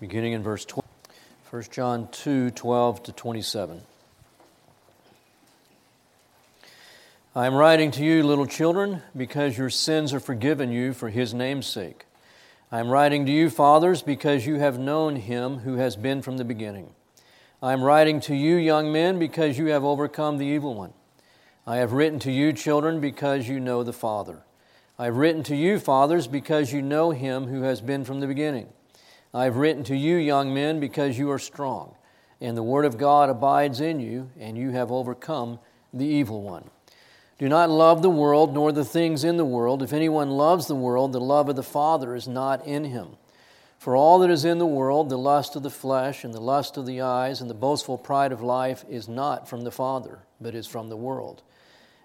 beginning in verse 12. 1 John 2 12 to 27. I am writing to you, little children, because your sins are forgiven you for his name's sake. I am writing to you, fathers, because you have known him who has been from the beginning. I am writing to you, young men, because you have overcome the evil one. I have written to you, children, because you know the Father. I have written to you, fathers, because you know him who has been from the beginning. I have written to you, young men, because you are strong, and the word of God abides in you, and you have overcome the evil one. Do not love the world, nor the things in the world. If anyone loves the world, the love of the Father is not in him. For all that is in the world, the lust of the flesh, and the lust of the eyes, and the boastful pride of life, is not from the Father, but is from the world.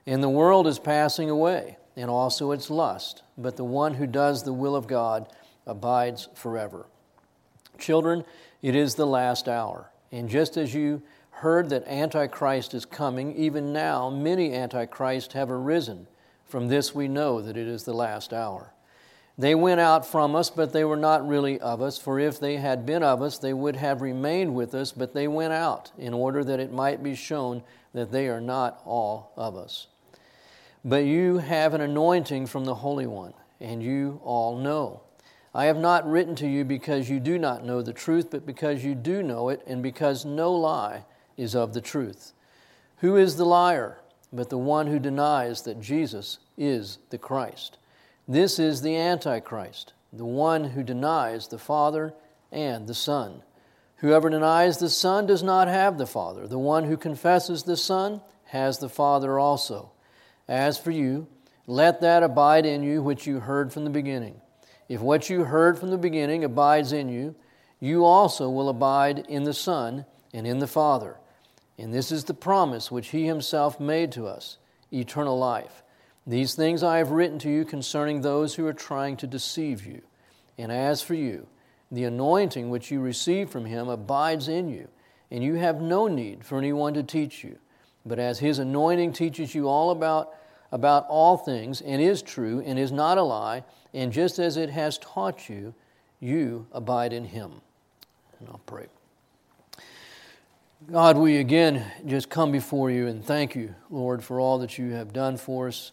And the world is passing away, and also its lust, but the one who does the will of God abides forever. Children, it is the last hour. And just as you heard that Antichrist is coming, even now many Antichrists have arisen. From this we know that it is the last hour. They went out from us, but they were not really of us, for if they had been of us, they would have remained with us, but they went out, in order that it might be shown that they are not all of us. But you have an anointing from the Holy One, and you all know. I have not written to you because you do not know the truth, but because you do know it, and because no lie is of the truth. Who is the liar but the one who denies that Jesus is the Christ? This is the Antichrist, the one who denies the Father and the Son. Whoever denies the Son does not have the Father. The one who confesses the Son has the Father also. As for you, let that abide in you which you heard from the beginning. If what you heard from the beginning abides in you, you also will abide in the Son and in the Father. And this is the promise which He Himself made to us eternal life. These things I have written to you concerning those who are trying to deceive you. And as for you, the anointing which you receive from Him abides in you, and you have no need for anyone to teach you. But as His anointing teaches you all about, about all things, and is true, and is not a lie, and just as it has taught you, you abide in him. And I'll pray. God, we again just come before you and thank you, Lord, for all that you have done for us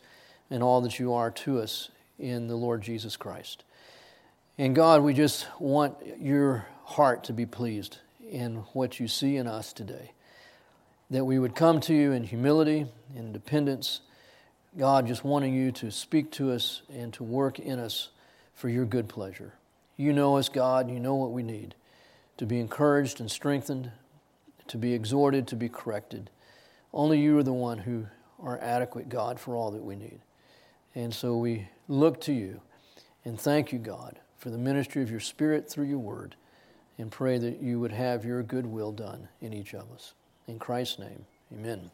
and all that you are to us in the Lord Jesus Christ. And God, we just want your heart to be pleased in what you see in us today. That we would come to you in humility and dependence God, just wanting you to speak to us and to work in us for your good pleasure. You know us, God, you know what we need to be encouraged and strengthened, to be exhorted, to be corrected. Only you are the one who are adequate, God, for all that we need. And so we look to you and thank you, God, for the ministry of your Spirit through your word and pray that you would have your good will done in each of us. In Christ's name, amen.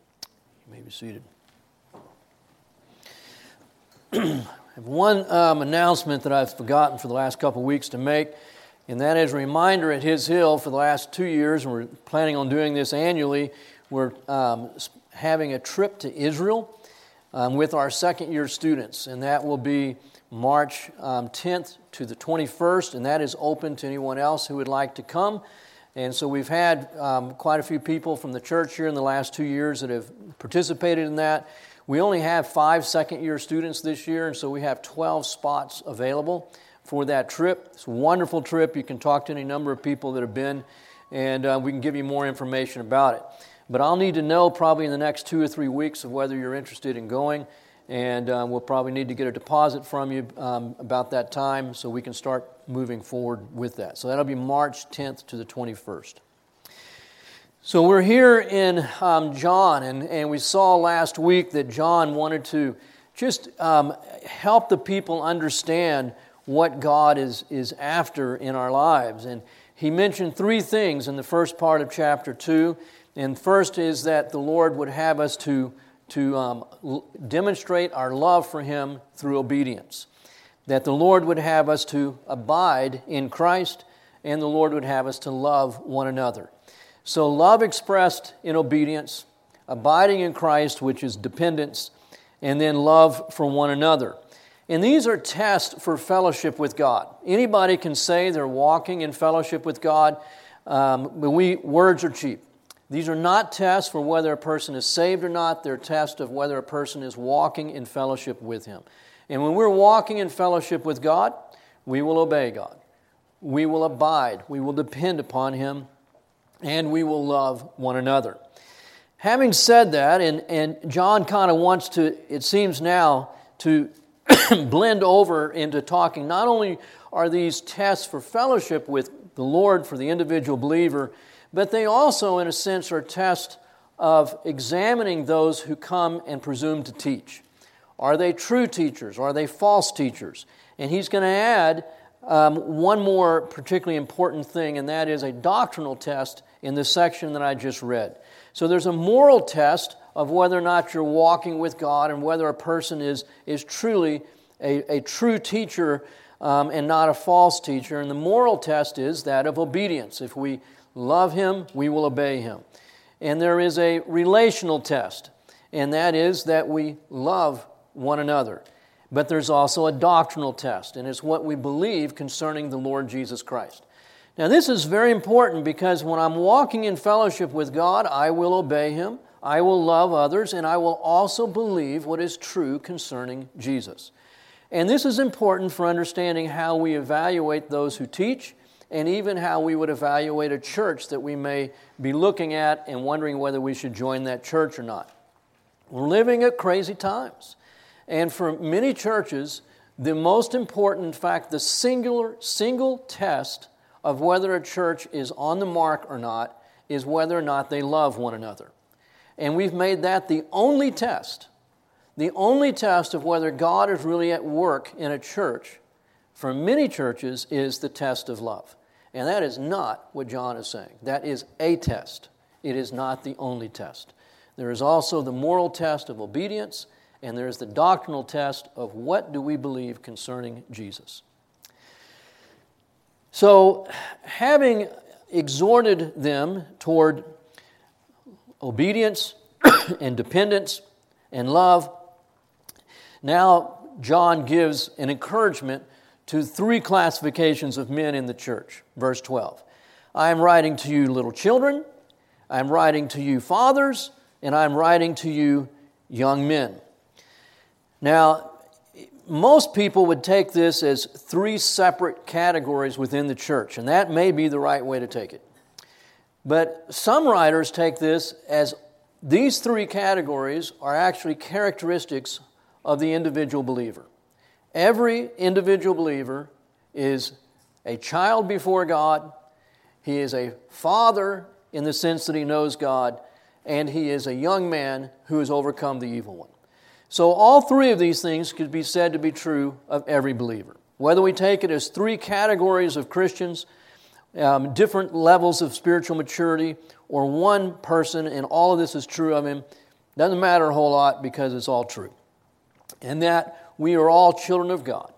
You may be seated. One um, announcement that I've forgotten for the last couple of weeks to make, and that is a reminder at His Hill for the last two years, and we're planning on doing this annually. We're um, having a trip to Israel um, with our second year students, and that will be March 10th um, to the 21st, and that is open to anyone else who would like to come. And so we've had um, quite a few people from the church here in the last two years that have participated in that. We only have five second year students this year, and so we have 12 spots available for that trip. It's a wonderful trip. You can talk to any number of people that have been, and uh, we can give you more information about it. But I'll need to know probably in the next two or three weeks of whether you're interested in going, and uh, we'll probably need to get a deposit from you um, about that time so we can start moving forward with that. So that'll be March 10th to the 21st. So we're here in um, John, and, and we saw last week that John wanted to just um, help the people understand what God is, is after in our lives. And he mentioned three things in the first part of chapter 2. And first is that the Lord would have us to, to um, demonstrate our love for Him through obedience. That the Lord would have us to abide in Christ, and the Lord would have us to love one another. So, love expressed in obedience, abiding in Christ, which is dependence, and then love for one another. And these are tests for fellowship with God. Anybody can say they're walking in fellowship with God, um, but we, words are cheap. These are not tests for whether a person is saved or not, they're tests of whether a person is walking in fellowship with Him. And when we're walking in fellowship with God, we will obey God. We will abide. We will depend upon Him. And we will love one another. Having said that, and, and John kind of wants to, it seems now, to blend over into talking. Not only are these tests for fellowship with the Lord for the individual believer, but they also, in a sense, are tests of examining those who come and presume to teach. Are they true teachers? Are they false teachers? And he's going to add um, one more particularly important thing, and that is a doctrinal test in the section that I just read. So there's a moral test of whether or not you're walking with God and whether a person is, is truly a, a true teacher um, and not a false teacher. And the moral test is that of obedience. If we love Him, we will obey Him. And there is a relational test, and that is that we love one another. But there's also a doctrinal test, and it's what we believe concerning the Lord Jesus Christ. Now, this is very important because when I'm walking in fellowship with God, I will obey Him, I will love others, and I will also believe what is true concerning Jesus. And this is important for understanding how we evaluate those who teach and even how we would evaluate a church that we may be looking at and wondering whether we should join that church or not. We're living at crazy times. And for many churches, the most important, fact, the singular, single test of whether a church is on the mark or not is whether or not they love one another. And we've made that the only test, the only test of whether God is really at work in a church for many churches is the test of love. And that is not what John is saying. That is a test, it is not the only test. There is also the moral test of obedience, and there is the doctrinal test of what do we believe concerning Jesus. So, having exhorted them toward obedience and dependence and love, now John gives an encouragement to three classifications of men in the church. Verse 12 I am writing to you, little children, I am writing to you, fathers, and I am writing to you, young men. Now, most people would take this as three separate categories within the church, and that may be the right way to take it. But some writers take this as these three categories are actually characteristics of the individual believer. Every individual believer is a child before God, he is a father in the sense that he knows God, and he is a young man who has overcome the evil one. So, all three of these things could be said to be true of every believer. Whether we take it as three categories of Christians, um, different levels of spiritual maturity, or one person and all of this is true of him, doesn't matter a whole lot because it's all true. And that we are all children of God.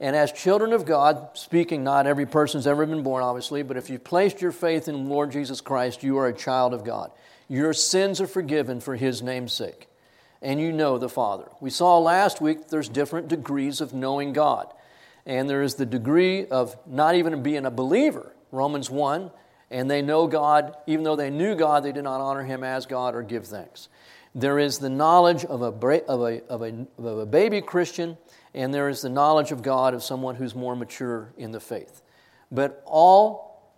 And as children of God, speaking, not every person's ever been born, obviously, but if you've placed your faith in Lord Jesus Christ, you are a child of God. Your sins are forgiven for His name's sake and you know the Father. We saw last week there's different degrees of knowing God. And there is the degree of not even being a believer, Romans 1, and they know God, even though they knew God, they did not honor Him as God or give thanks. There is the knowledge of a, of a, of a, of a baby Christian, and there is the knowledge of God of someone who's more mature in the faith. But all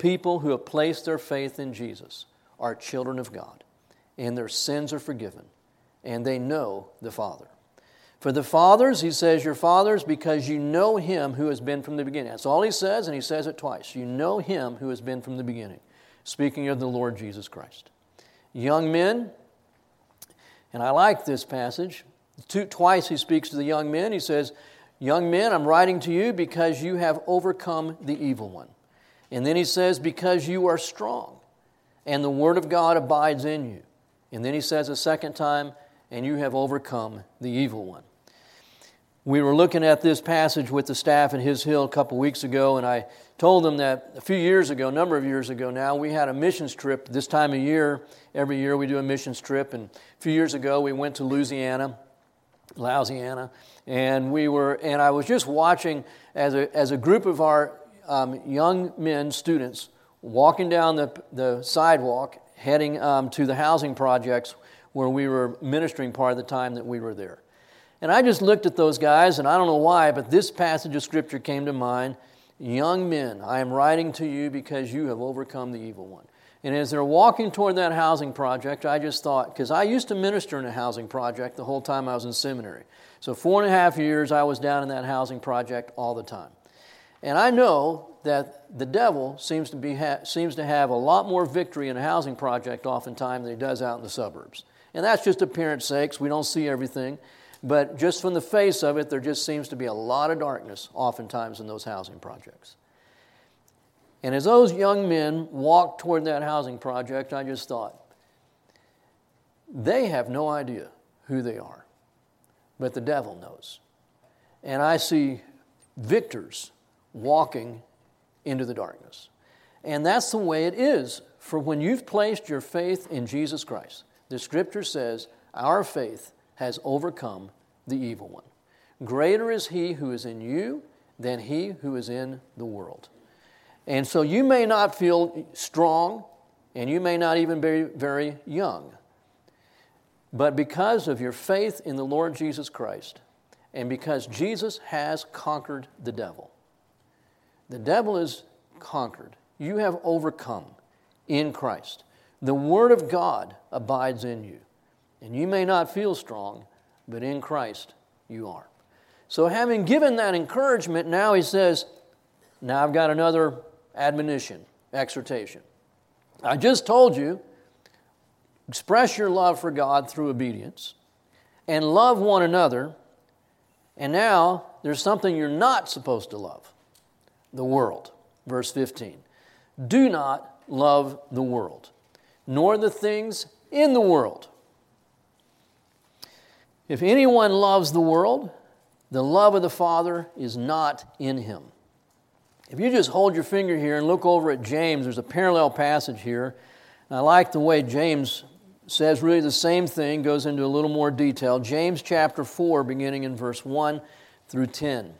people who have placed their faith in Jesus are children of God, and their sins are forgiven and they know the Father. For the fathers, he says, Your fathers, because you know him who has been from the beginning. That's all he says, and he says it twice. You know him who has been from the beginning, speaking of the Lord Jesus Christ. Young men, and I like this passage. Two, twice he speaks to the young men. He says, Young men, I'm writing to you because you have overcome the evil one. And then he says, Because you are strong, and the word of God abides in you. And then he says a second time, and you have overcome the evil one. We were looking at this passage with the staff at His Hill a couple weeks ago, and I told them that a few years ago, a number of years ago now, we had a missions trip this time of year. Every year we do a missions trip, and a few years ago we went to Louisiana. Louisiana, and we were, and I was just watching as a as a group of our um, young men, students, walking down the the sidewalk, heading um, to the housing projects where we were ministering part of the time that we were there. And I just looked at those guys, and I don't know why, but this passage of scripture came to mind. Young men, I am writing to you because you have overcome the evil one. And as they're walking toward that housing project, I just thought, because I used to minister in a housing project the whole time I was in seminary. So, four and a half years, I was down in that housing project all the time. And I know that the devil seems to, be ha- seems to have a lot more victory in a housing project oftentimes than he does out in the suburbs. And that's just appearance sakes. We don't see everything. But just from the face of it, there just seems to be a lot of darkness oftentimes in those housing projects. And as those young men walked toward that housing project, I just thought, they have no idea who they are, but the devil knows. And I see victors walking into the darkness. And that's the way it is for when you've placed your faith in Jesus Christ. The scripture says, Our faith has overcome the evil one. Greater is he who is in you than he who is in the world. And so you may not feel strong, and you may not even be very young. But because of your faith in the Lord Jesus Christ, and because Jesus has conquered the devil, the devil is conquered. You have overcome in Christ. The Word of God abides in you. And you may not feel strong, but in Christ you are. So, having given that encouragement, now he says, Now I've got another admonition, exhortation. I just told you, express your love for God through obedience and love one another. And now there's something you're not supposed to love the world. Verse 15. Do not love the world, nor the things in the world. If anyone loves the world, the love of the Father is not in him. If you just hold your finger here and look over at James, there's a parallel passage here. And I like the way James says really the same thing, goes into a little more detail. James chapter 4, beginning in verse 1 through 10.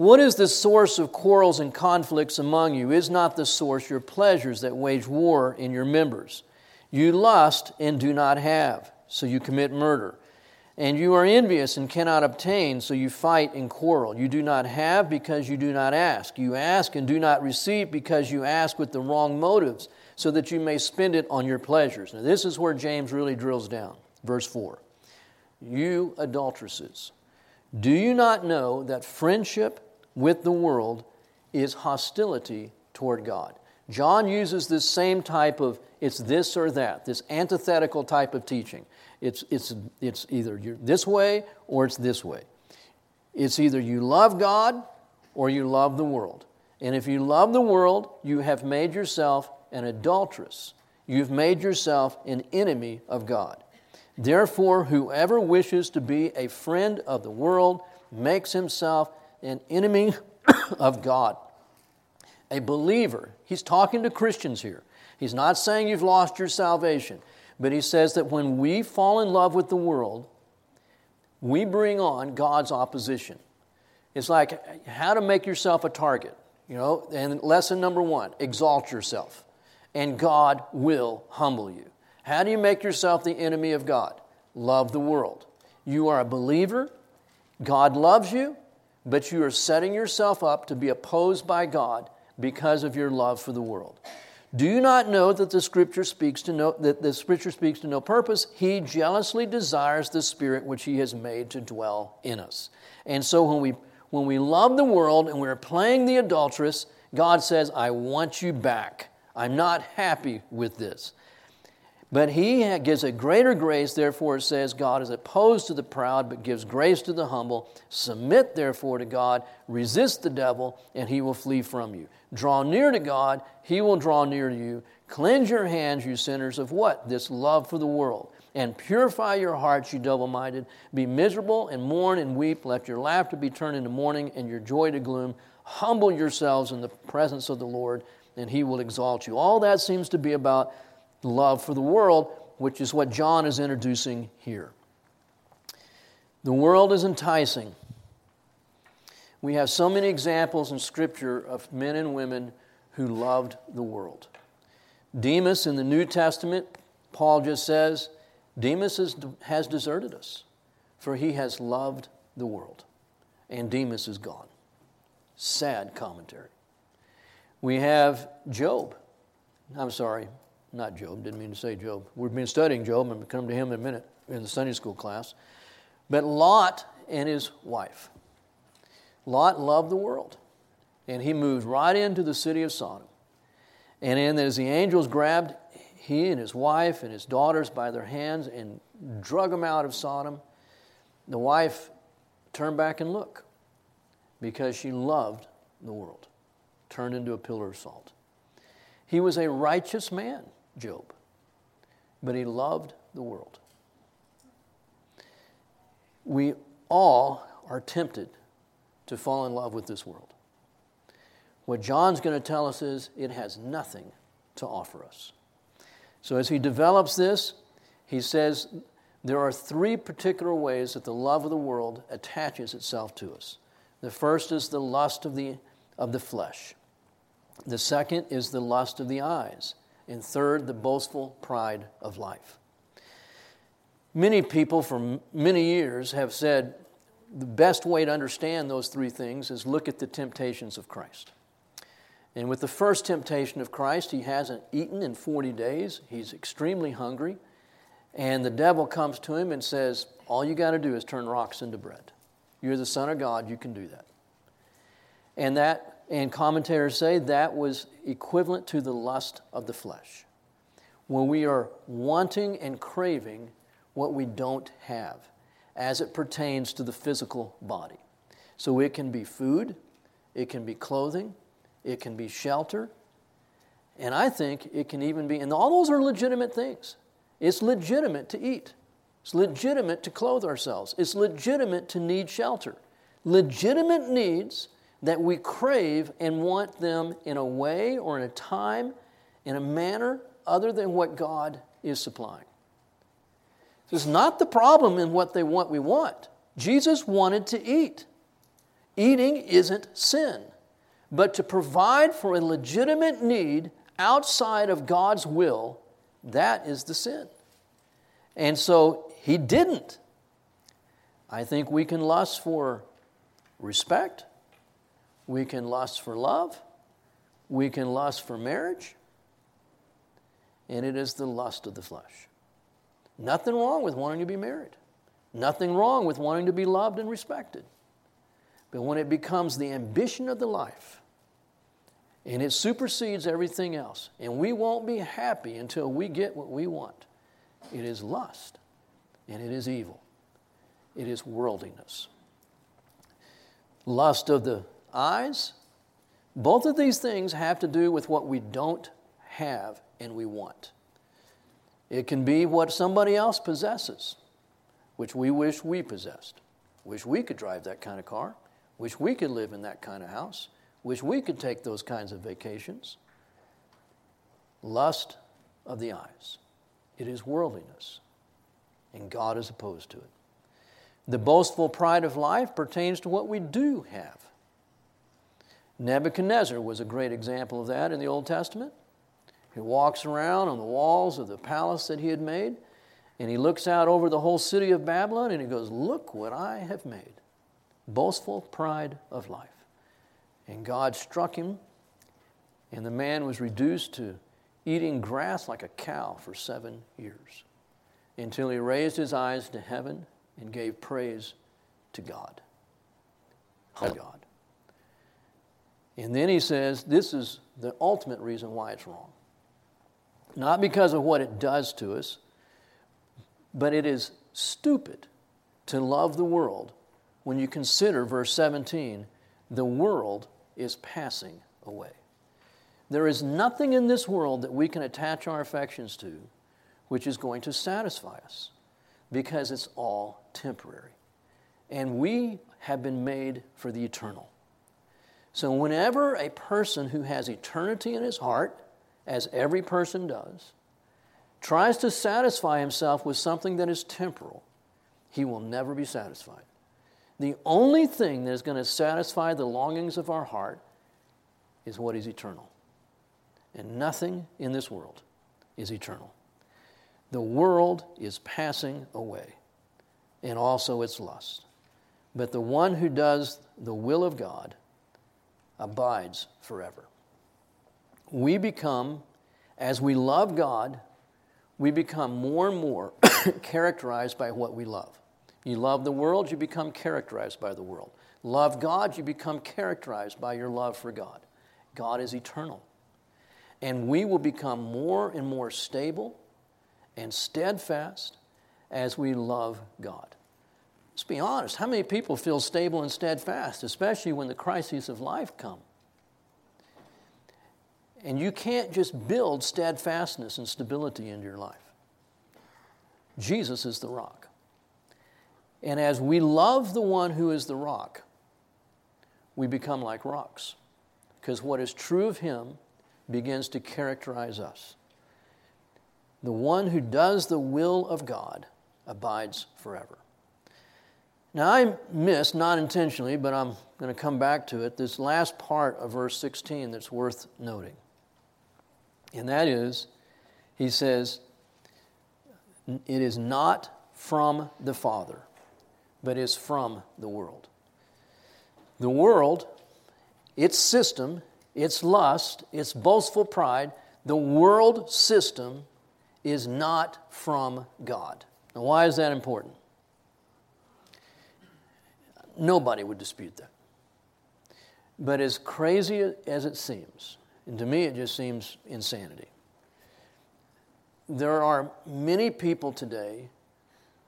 What is the source of quarrels and conflicts among you? Is not the source your pleasures that wage war in your members? You lust and do not have, so you commit murder. And you are envious and cannot obtain, so you fight and quarrel. You do not have because you do not ask. You ask and do not receive because you ask with the wrong motives, so that you may spend it on your pleasures. Now, this is where James really drills down. Verse 4 You adulteresses, do you not know that friendship with the world is hostility toward God? John uses this same type of it's this or that, this antithetical type of teaching. It's, it's, it's either you're this way or it's this way. It's either you love God or you love the world. And if you love the world, you have made yourself an adulteress. You've made yourself an enemy of God. Therefore, whoever wishes to be a friend of the world makes himself an enemy of God. A believer, he's talking to Christians here. He's not saying you've lost your salvation. But he says that when we fall in love with the world, we bring on God's opposition. It's like how to make yourself a target, you know. And lesson number one exalt yourself, and God will humble you. How do you make yourself the enemy of God? Love the world. You are a believer, God loves you, but you are setting yourself up to be opposed by God because of your love for the world. Do you not know that the scripture speaks to no that the scripture speaks to no purpose? He jealously desires the spirit which he has made to dwell in us. And so when we when we love the world and we're playing the adulteress, God says, I want you back. I'm not happy with this. But he gives a greater grace, therefore, it says, God is opposed to the proud, but gives grace to the humble. Submit, therefore, to God, resist the devil, and he will flee from you. Draw near to God, he will draw near to you. Cleanse your hands, you sinners, of what? This love for the world. And purify your hearts, you double minded. Be miserable and mourn and weep. Let your laughter be turned into mourning and your joy to gloom. Humble yourselves in the presence of the Lord, and he will exalt you. All that seems to be about love for the world, which is what John is introducing here. The world is enticing. We have so many examples in Scripture of men and women who loved the world. Demas in the New Testament, Paul just says, Demas has deserted us, for he has loved the world. And Demas is gone. Sad commentary. We have Job. I'm sorry, not Job, didn't mean to say Job. We've been studying Job, and come to him in a minute in the Sunday school class. But Lot and his wife. Lot loved the world, and he moved right into the city of Sodom. And then, as the angels grabbed he and his wife and his daughters by their hands and drug them out of Sodom, the wife turned back and looked because she loved the world, turned into a pillar of salt. He was a righteous man, Job, but he loved the world. We all are tempted to fall in love with this world. What John's going to tell us is it has nothing to offer us. So, as he develops this, he says there are three particular ways that the love of the world attaches itself to us. The first is the lust of the, of the flesh, the second is the lust of the eyes, and third, the boastful pride of life. Many people for many years have said the best way to understand those three things is look at the temptations of Christ. And with the first temptation of Christ, he hasn't eaten in 40 days. He's extremely hungry. And the devil comes to him and says, All you got to do is turn rocks into bread. You're the Son of God, you can do that. And that, and commentators say that was equivalent to the lust of the flesh. When we are wanting and craving what we don't have as it pertains to the physical body. So it can be food, it can be clothing, it can be shelter, and I think it can even be, and all those are legitimate things. It's legitimate to eat, it's legitimate to clothe ourselves, it's legitimate to need shelter. Legitimate needs that we crave and want them in a way or in a time, in a manner other than what God is supplying. It's not the problem in what they want we want. Jesus wanted to eat. Eating isn't sin. But to provide for a legitimate need outside of God's will, that is the sin. And so he didn't. I think we can lust for respect, we can lust for love, we can lust for marriage, and it is the lust of the flesh. Nothing wrong with wanting to be married. Nothing wrong with wanting to be loved and respected. But when it becomes the ambition of the life and it supersedes everything else, and we won't be happy until we get what we want, it is lust and it is evil. It is worldliness. Lust of the eyes, both of these things have to do with what we don't have and we want. It can be what somebody else possesses, which we wish we possessed. Wish we could drive that kind of car. Wish we could live in that kind of house. Wish we could take those kinds of vacations. Lust of the eyes. It is worldliness, and God is opposed to it. The boastful pride of life pertains to what we do have. Nebuchadnezzar was a great example of that in the Old Testament. He walks around on the walls of the palace that he had made, and he looks out over the whole city of Babylon and he goes, Look what I have made. Boastful pride of life. And God struck him, and the man was reduced to eating grass like a cow for seven years until he raised his eyes to heaven and gave praise to God. To God. And then he says, This is the ultimate reason why it's wrong. Not because of what it does to us, but it is stupid to love the world when you consider verse 17 the world is passing away. There is nothing in this world that we can attach our affections to which is going to satisfy us because it's all temporary. And we have been made for the eternal. So, whenever a person who has eternity in his heart as every person does, tries to satisfy himself with something that is temporal, he will never be satisfied. The only thing that is going to satisfy the longings of our heart is what is eternal. And nothing in this world is eternal. The world is passing away, and also its lust. But the one who does the will of God abides forever. We become, as we love God, we become more and more characterized by what we love. You love the world, you become characterized by the world. Love God, you become characterized by your love for God. God is eternal. And we will become more and more stable and steadfast as we love God. Let's be honest. How many people feel stable and steadfast, especially when the crises of life come? And you can't just build steadfastness and stability into your life. Jesus is the rock. And as we love the one who is the rock, we become like rocks. Because what is true of him begins to characterize us. The one who does the will of God abides forever. Now, I missed, not intentionally, but I'm going to come back to it, this last part of verse 16 that's worth noting. And that is, he says, it is not from the Father, but is from the world. The world, its system, its lust, its boastful pride, the world system is not from God. Now, why is that important? Nobody would dispute that. But as crazy as it seems, and to me it just seems insanity, there are many people today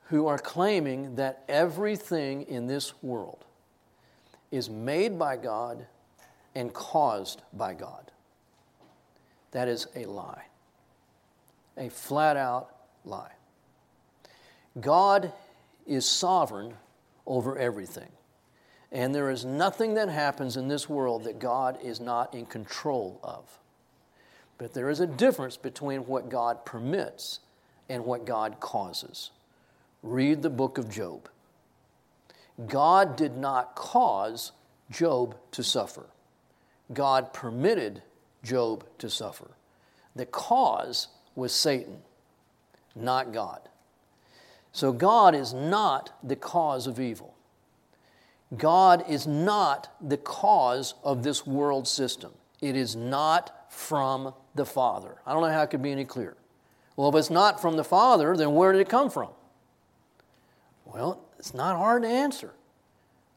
who are claiming that everything in this world is made by God and caused by God. That is a lie a flat out lie. God is sovereign over everything. And there is nothing that happens in this world that God is not in control of. But there is a difference between what God permits and what God causes. Read the book of Job. God did not cause Job to suffer, God permitted Job to suffer. The cause was Satan, not God. So God is not the cause of evil. God is not the cause of this world system. It is not from the Father. I don't know how it could be any clearer. Well, if it's not from the Father, then where did it come from? Well, it's not hard to answer.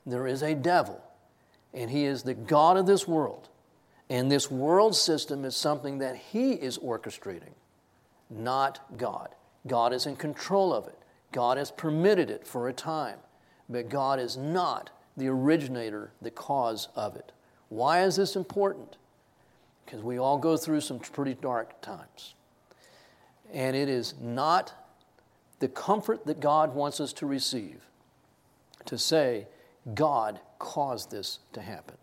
There is a devil, and he is the God of this world. And this world system is something that he is orchestrating not God. God is in control of it. God has permitted it for a time, but God is not the originator, the cause of it. Why is this important? Because we all go through some pretty dark times. And it is not the comfort that God wants us to receive to say, God caused this to happen.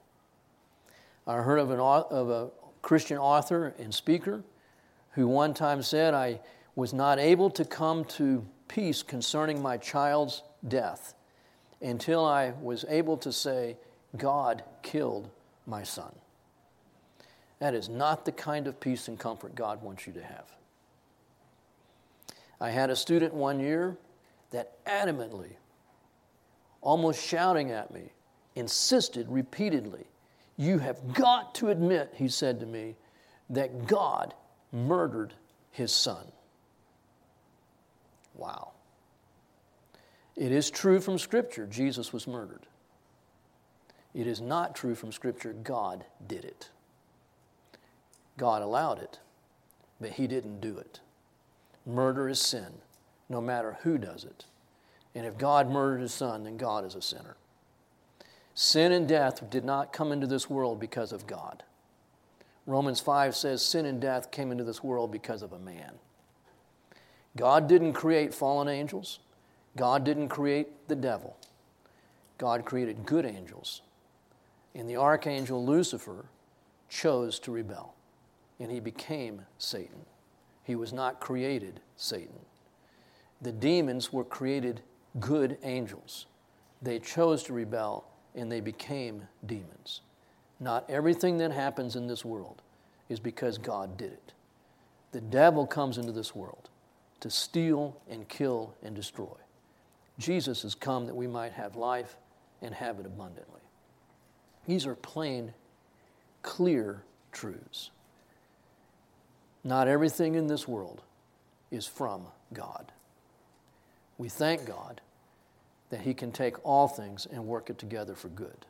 I heard of, an, of a Christian author and speaker who one time said, I was not able to come to peace concerning my child's death until I was able to say, God killed my son. That is not the kind of peace and comfort God wants you to have. I had a student one year that adamantly, almost shouting at me, insisted repeatedly, You have got to admit, he said to me, that God murdered his son. Wow. It is true from Scripture, Jesus was murdered. It is not true from Scripture, God did it. God allowed it, but He didn't do it. Murder is sin, no matter who does it. And if God murdered His Son, then God is a sinner. Sin and death did not come into this world because of God. Romans 5 says sin and death came into this world because of a man. God didn't create fallen angels. God didn't create the devil. God created good angels. And the archangel Lucifer chose to rebel, and he became Satan. He was not created Satan. The demons were created good angels. They chose to rebel and they became demons. Not everything that happens in this world is because God did it. The devil comes into this world to steal and kill and destroy. Jesus has come that we might have life and have it abundantly. These are plain, clear truths. Not everything in this world is from God. We thank God that He can take all things and work it together for good.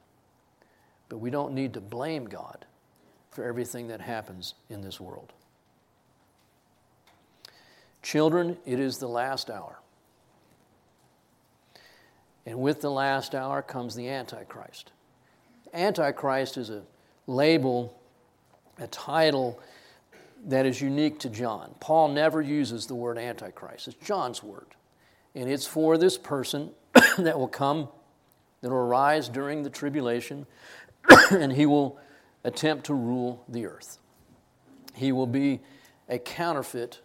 But we don't need to blame God for everything that happens in this world. Children, it is the last hour. And with the last hour comes the Antichrist. Antichrist is a label, a title that is unique to John. Paul never uses the word Antichrist, it's John's word. And it's for this person that will come, that will arise during the tribulation, and he will attempt to rule the earth. He will be a counterfeit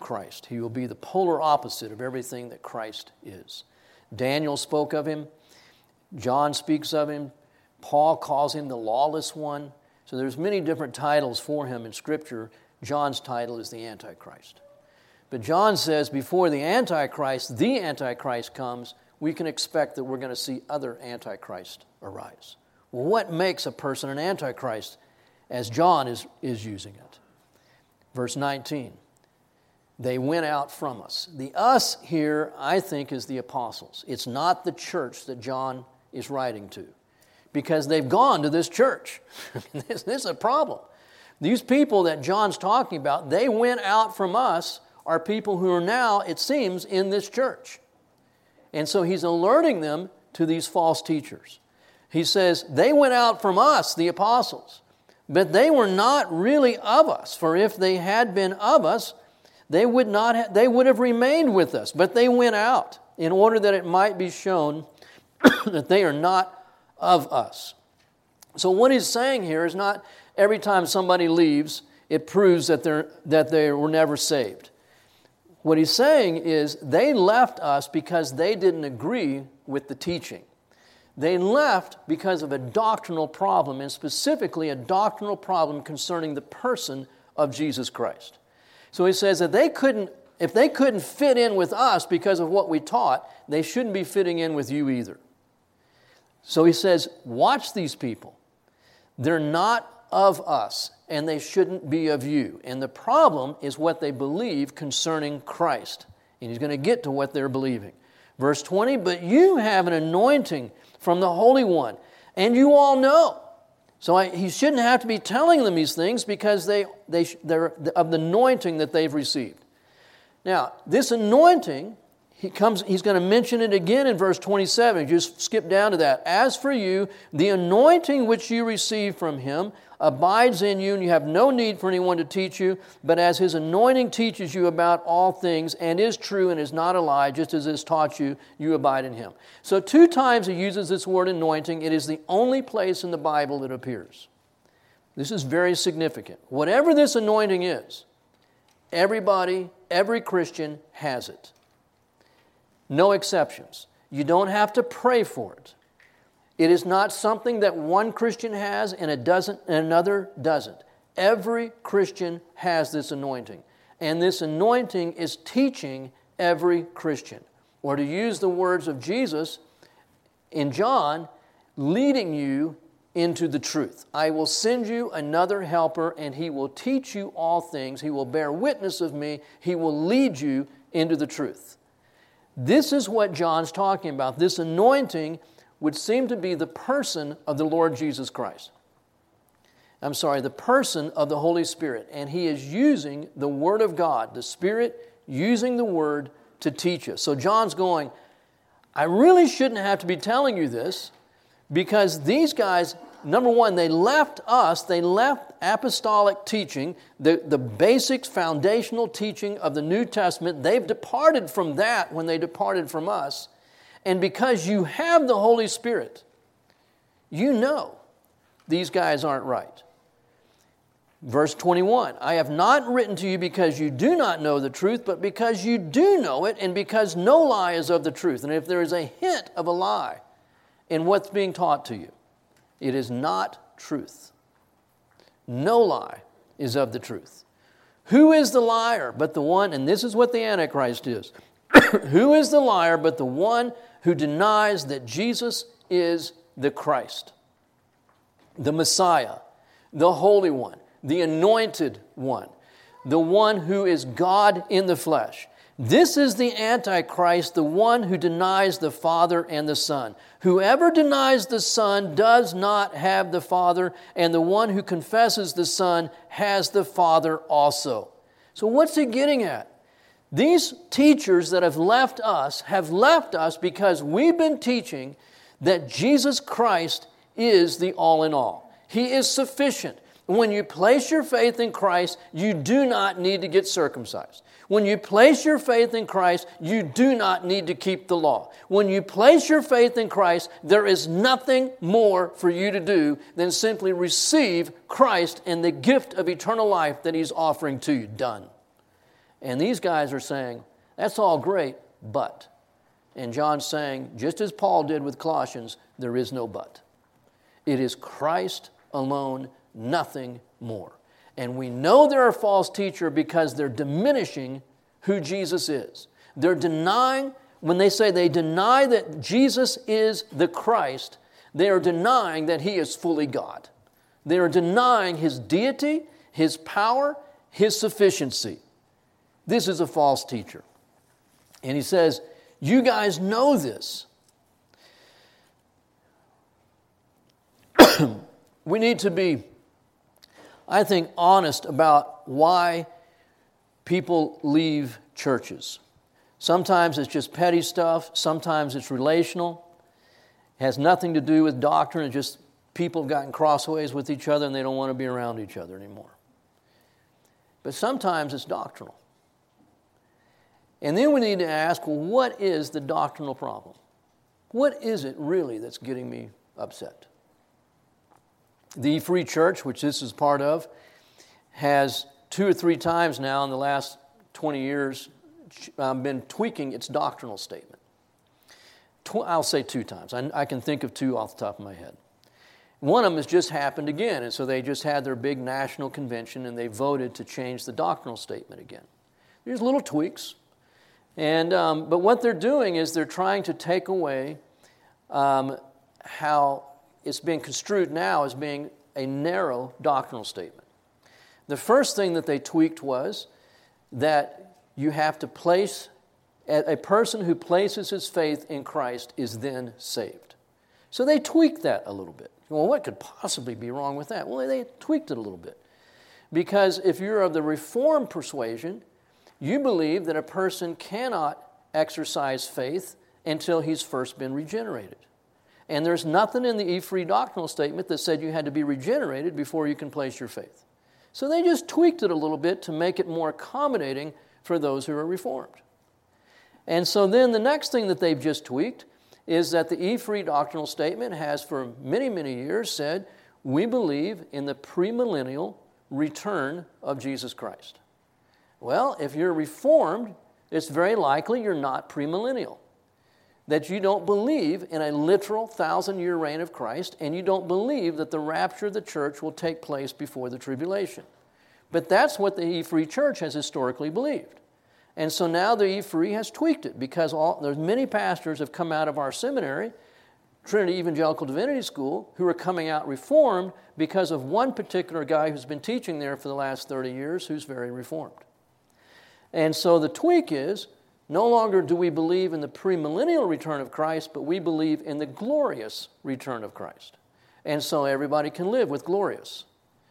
Christ. He will be the polar opposite of everything that Christ is. Daniel spoke of him, John speaks of him, Paul calls him the lawless one. So there's many different titles for him in Scripture. John's title is the Antichrist. But John says before the Antichrist, the Antichrist comes, we can expect that we're going to see other Antichrist arise. Well, what makes a person an Antichrist as John is, is using it? Verse 19 they went out from us. The us here, I think, is the apostles. It's not the church that John is writing to because they've gone to this church. this, this is a problem. These people that John's talking about, they went out from us, are people who are now, it seems, in this church. And so he's alerting them to these false teachers. He says, They went out from us, the apostles, but they were not really of us. For if they had been of us, they would, not they would have remained with us, but they went out in order that it might be shown that they are not of us. So, what he's saying here is not every time somebody leaves, it proves that, they're, that they were never saved. What he's saying is they left us because they didn't agree with the teaching. They left because of a doctrinal problem, and specifically a doctrinal problem concerning the person of Jesus Christ. So he says that they couldn't, if they couldn't fit in with us because of what we taught, they shouldn't be fitting in with you either. So he says, watch these people. They're not of us, and they shouldn't be of you. And the problem is what they believe concerning Christ. And he's going to get to what they're believing. Verse 20, but you have an anointing from the Holy One, and you all know so I, he shouldn't have to be telling them these things because they, they, they're of the anointing that they've received. Now, this anointing, he comes, he's going to mention it again in verse 27. Just skip down to that. As for you, the anointing which you receive from him abides in you, and you have no need for anyone to teach you, but as his anointing teaches you about all things, and is true and is not a lie, just as it has taught you, you abide in him. So, two times he uses this word anointing. It is the only place in the Bible that appears. This is very significant. Whatever this anointing is, everybody, every Christian has it. No exceptions. You don't have to pray for it. It is not something that one Christian has and, it doesn't, and another doesn't. Every Christian has this anointing. And this anointing is teaching every Christian. Or to use the words of Jesus in John, leading you into the truth. I will send you another helper, and he will teach you all things. He will bear witness of me. He will lead you into the truth. This is what John's talking about. This anointing would seem to be the person of the Lord Jesus Christ. I'm sorry, the person of the Holy Spirit. And he is using the Word of God, the Spirit using the Word to teach us. So John's going, I really shouldn't have to be telling you this because these guys, number one, they left us, they left apostolic teaching, the, the basic foundational teaching of the New Testament. They've departed from that when they departed from us. And because you have the Holy Spirit, you know these guys aren't right. Verse 21 I have not written to you because you do not know the truth, but because you do know it, and because no lie is of the truth. And if there is a hint of a lie in what's being taught to you, it is not truth. No lie is of the truth. Who is the liar but the one, and this is what the Antichrist is. who is the liar but the one who denies that Jesus is the Christ, the Messiah, the Holy One, the Anointed One, the one who is God in the flesh? This is the Antichrist, the one who denies the Father and the Son. Whoever denies the Son does not have the Father, and the one who confesses the Son has the Father also. So, what's he getting at? These teachers that have left us have left us because we've been teaching that Jesus Christ is the all in all. He is sufficient. When you place your faith in Christ, you do not need to get circumcised. When you place your faith in Christ, you do not need to keep the law. When you place your faith in Christ, there is nothing more for you to do than simply receive Christ and the gift of eternal life that He's offering to you. Done. And these guys are saying, that's all great, but. And John's saying, just as Paul did with Colossians, there is no but. It is Christ alone, nothing more. And we know they're a false teacher because they're diminishing who Jesus is. They're denying, when they say they deny that Jesus is the Christ, they are denying that he is fully God. They are denying his deity, his power, his sufficiency. This is a false teacher. And he says, You guys know this. we need to be I think, honest about why people leave churches. Sometimes it's just petty stuff, sometimes it's relational, it has nothing to do with doctrine, it's just people have gotten crossways with each other and they don't want to be around each other anymore. But sometimes it's doctrinal. And then we need to ask well, what is the doctrinal problem? What is it really that's getting me upset? The Free Church, which this is part of, has two or three times now in the last 20 years um, been tweaking its doctrinal statement. I'll say two times. I, I can think of two off the top of my head. One of them has just happened again, and so they just had their big national convention and they voted to change the doctrinal statement again. There's little tweaks, and um, but what they're doing is they're trying to take away um, how it's being construed now as being a narrow doctrinal statement. The first thing that they tweaked was that you have to place, a person who places his faith in Christ is then saved. So they tweaked that a little bit. Well, what could possibly be wrong with that? Well, they tweaked it a little bit. Because if you're of the Reformed persuasion, you believe that a person cannot exercise faith until he's first been regenerated. And there's nothing in the E Free doctrinal statement that said you had to be regenerated before you can place your faith. So they just tweaked it a little bit to make it more accommodating for those who are reformed. And so then the next thing that they've just tweaked is that the E Free doctrinal statement has for many, many years said, we believe in the premillennial return of Jesus Christ. Well, if you're reformed, it's very likely you're not premillennial that you don't believe in a literal thousand year reign of Christ, and you don't believe that the rapture of the church will take place before the tribulation. But that's what the E Free Church has historically believed. And so now the E Free has tweaked it because all, there's many pastors have come out of our seminary, Trinity Evangelical Divinity School, who are coming out reformed because of one particular guy who's been teaching there for the last 30 years who's very reformed. And so the tweak is no longer do we believe in the premillennial return of Christ, but we believe in the glorious return of Christ. And so everybody can live with glorious.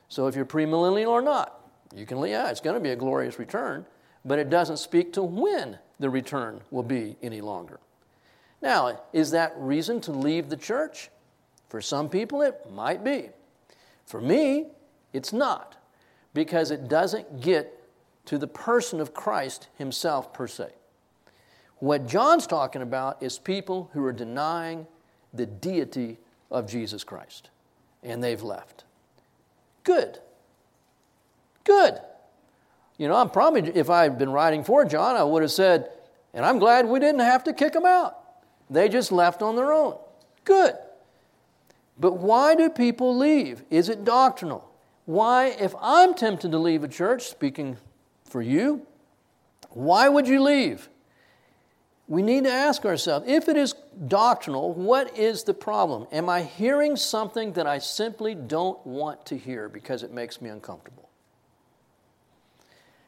So if you're premillennial or not, you can, yeah, it's going to be a glorious return, but it doesn't speak to when the return will be any longer. Now, is that reason to leave the church? For some people, it might be. For me, it's not, because it doesn't get to the person of Christ himself per se. What John's talking about is people who are denying the deity of Jesus Christ, and they've left. Good. Good. You know, I'm probably, if I had been writing for John, I would have said, and I'm glad we didn't have to kick them out. They just left on their own. Good. But why do people leave? Is it doctrinal? Why, if I'm tempted to leave a church, speaking for you, why would you leave? We need to ask ourselves if it is doctrinal, what is the problem? Am I hearing something that I simply don't want to hear because it makes me uncomfortable?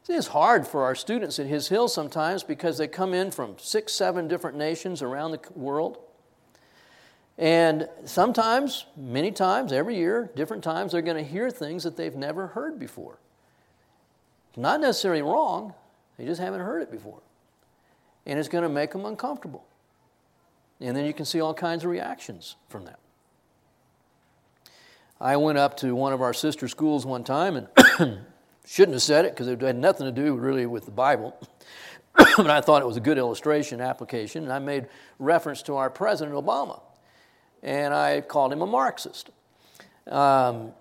It's hard for our students at His Hill sometimes because they come in from six, seven different nations around the world. And sometimes, many times, every year, different times, they're going to hear things that they've never heard before. Not necessarily wrong, they just haven't heard it before. And it's going to make them uncomfortable. And then you can see all kinds of reactions from that. I went up to one of our sister schools one time and shouldn't have said it because it had nothing to do really with the Bible. but I thought it was a good illustration application, and I made reference to our President Obama and I called him a Marxist. Um,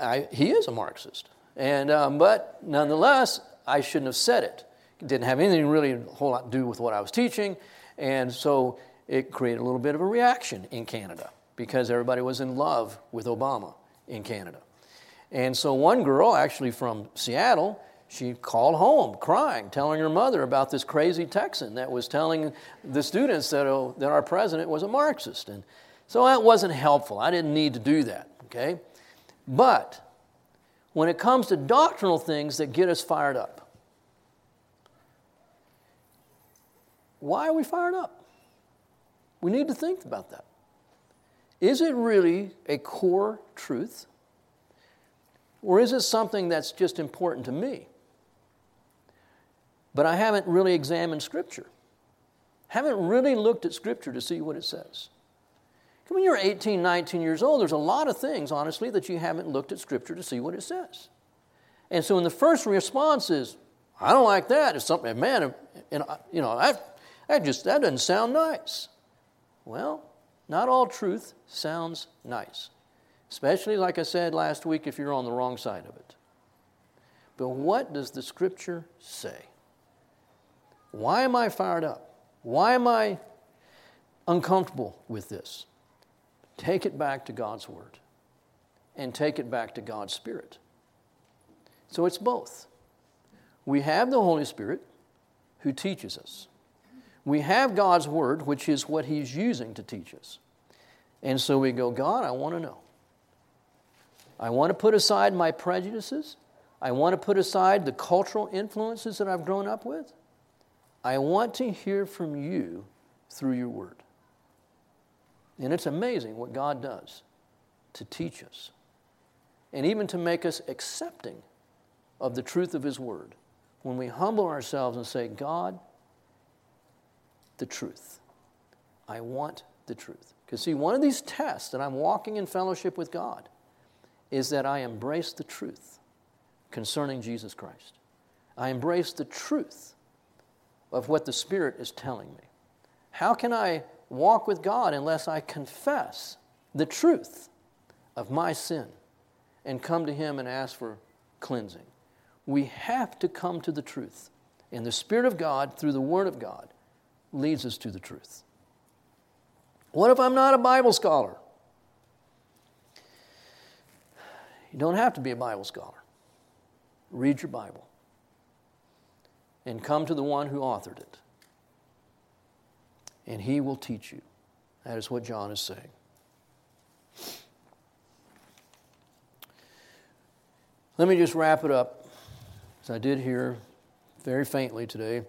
I, he is a Marxist, and um, but nonetheless, I shouldn't have said it. It didn't have anything really a whole lot to do with what I was teaching, and so it created a little bit of a reaction in Canada because everybody was in love with Obama in Canada. And so one girl, actually from Seattle, she called home crying, telling her mother about this crazy Texan that was telling the students that, oh, that our president was a Marxist. And so that wasn't helpful. I didn't need to do that, okay? But when it comes to doctrinal things that get us fired up, why are we fired up? We need to think about that. Is it really a core truth? Or is it something that's just important to me? but I haven't really examined Scripture. Haven't really looked at Scripture to see what it says. When you're 18, 19 years old, there's a lot of things, honestly, that you haven't looked at Scripture to see what it says. And so, when the first response is, I don't like that, it's something, man, and, uh, you know, I, that just, that doesn't sound nice. Well, not all truth sounds nice, especially, like I said last week, if you're on the wrong side of it. But what does the Scripture say? Why am I fired up? Why am I uncomfortable with this? Take it back to God's Word and take it back to God's Spirit. So it's both. We have the Holy Spirit who teaches us, we have God's Word, which is what He's using to teach us. And so we go, God, I want to know. I want to put aside my prejudices. I want to put aside the cultural influences that I've grown up with. I want to hear from you through your word. And it's amazing what God does to teach us and even to make us accepting of the truth of His word when we humble ourselves and say, God, the truth. I want the truth. Because, see, one of these tests that I'm walking in fellowship with God is that I embrace the truth concerning Jesus Christ. I embrace the truth of what the Spirit is telling me. How can I walk with God unless I confess the truth of my sin and come to Him and ask for cleansing? We have to come to the truth. And the Spirit of God, through the Word of God, leads us to the truth. What if I'm not a Bible scholar? You don't have to be a Bible scholar. Read your Bible and come to the one who authored it. And he will teach you. That is what John is saying. Let me just wrap it up, as I did hear very faintly today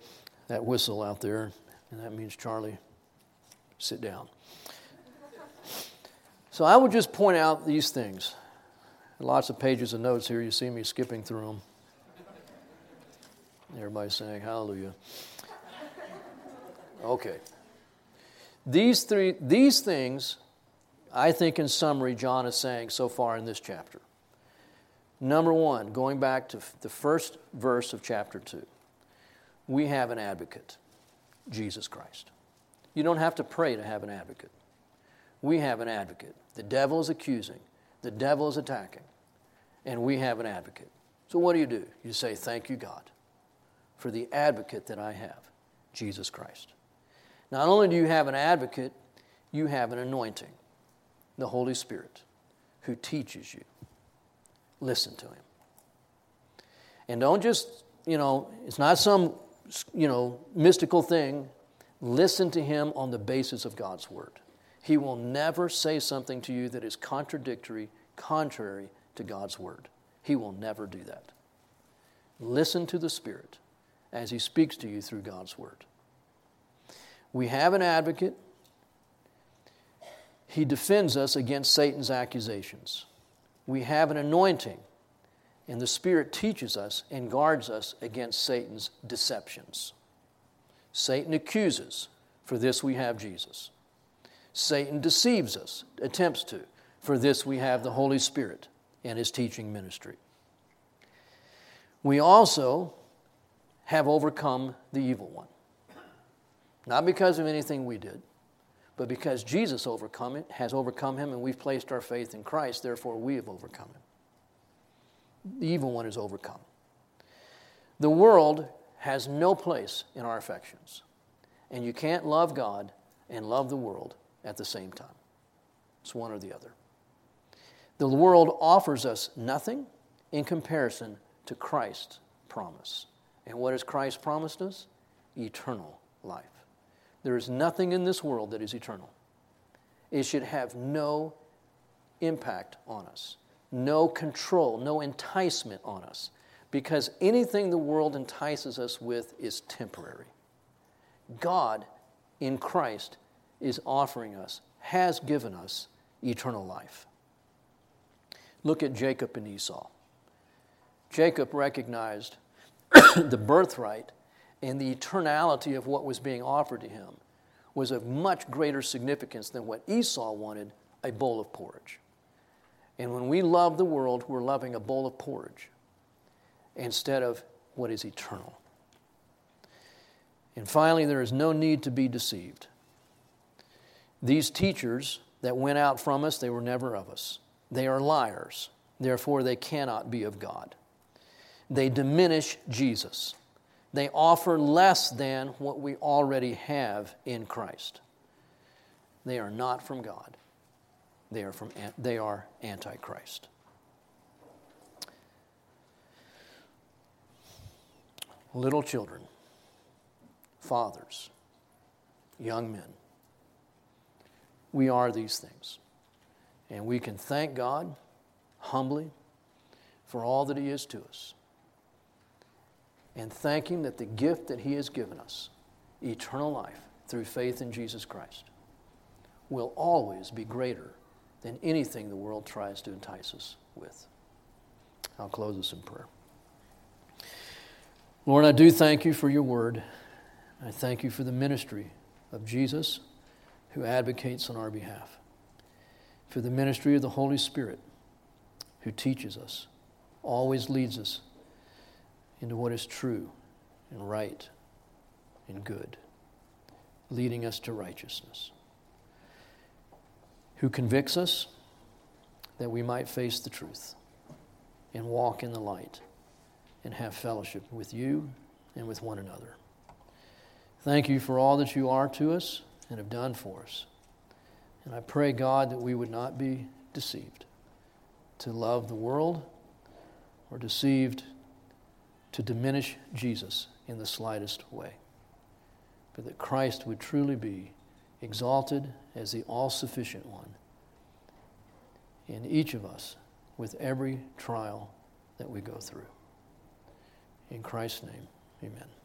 that whistle out there, and that means Charlie, sit down. So I would just point out these things. Lots of pages of notes here. You see me skipping through them. Everybody's saying hallelujah. Okay. These three these things I think in summary John is saying so far in this chapter. Number 1, going back to the first verse of chapter 2. We have an advocate, Jesus Christ. You don't have to pray to have an advocate. We have an advocate. The devil is accusing, the devil is attacking, and we have an advocate. So, what do you do? You say, Thank you, God, for the advocate that I have, Jesus Christ. Not only do you have an advocate, you have an anointing, the Holy Spirit, who teaches you. Listen to him. And don't just, you know, it's not some, you know, mystical thing. Listen to him on the basis of God's word. He will never say something to you that is contradictory, contrary to God's word. He will never do that. Listen to the Spirit as he speaks to you through God's word. We have an advocate. He defends us against Satan's accusations. We have an anointing and the Spirit teaches us and guards us against Satan's deceptions. Satan accuses, for this we have Jesus. Satan deceives us, attempts to, for this we have the Holy Spirit and his teaching ministry. We also have overcome the evil one. Not because of anything we did, but because Jesus overcome it, has overcome him, and we've placed our faith in Christ, therefore we have overcome him the evil one is overcome. The world has no place in our affections. And you can't love God and love the world at the same time. It's one or the other. The world offers us nothing in comparison to Christ's promise. And what has Christ promised us? Eternal life. There is nothing in this world that is eternal. It should have no impact on us no control, no enticement on us. Because anything the world entices us with is temporary. God in Christ is offering us, has given us eternal life. Look at Jacob and Esau. Jacob recognized the birthright and the eternality of what was being offered to him was of much greater significance than what Esau wanted a bowl of porridge. And when we love the world, we're loving a bowl of porridge instead of what is eternal. And finally, there is no need to be deceived. These teachers that went out from us, they were never of us. They are liars. Therefore, they cannot be of God. They diminish Jesus. They offer less than what we already have in Christ. They are not from God. They are, from, they are Antichrist. Little children, fathers, young men, we are these things. And we can thank God humbly for all that He is to us. And thank Him that the gift that He has given us, eternal life through faith in Jesus Christ, will always be greater than anything the world tries to entice us with. I'll close this in prayer. Lord, I do thank you for your word. I thank you for the ministry of Jesus who advocates on our behalf, for the ministry of the Holy Spirit who teaches us, always leads us into what is true and right and good, leading us to righteousness who convicts us that we might face the truth and walk in the light and have fellowship with you and with one another. Thank you for all that you are to us and have done for us. And I pray, God, that we would not be deceived to love the world or deceived to diminish Jesus in the slightest way, but that Christ would truly be exalted as the all sufficient one in each of us with every trial that we go through. In Christ's name, amen.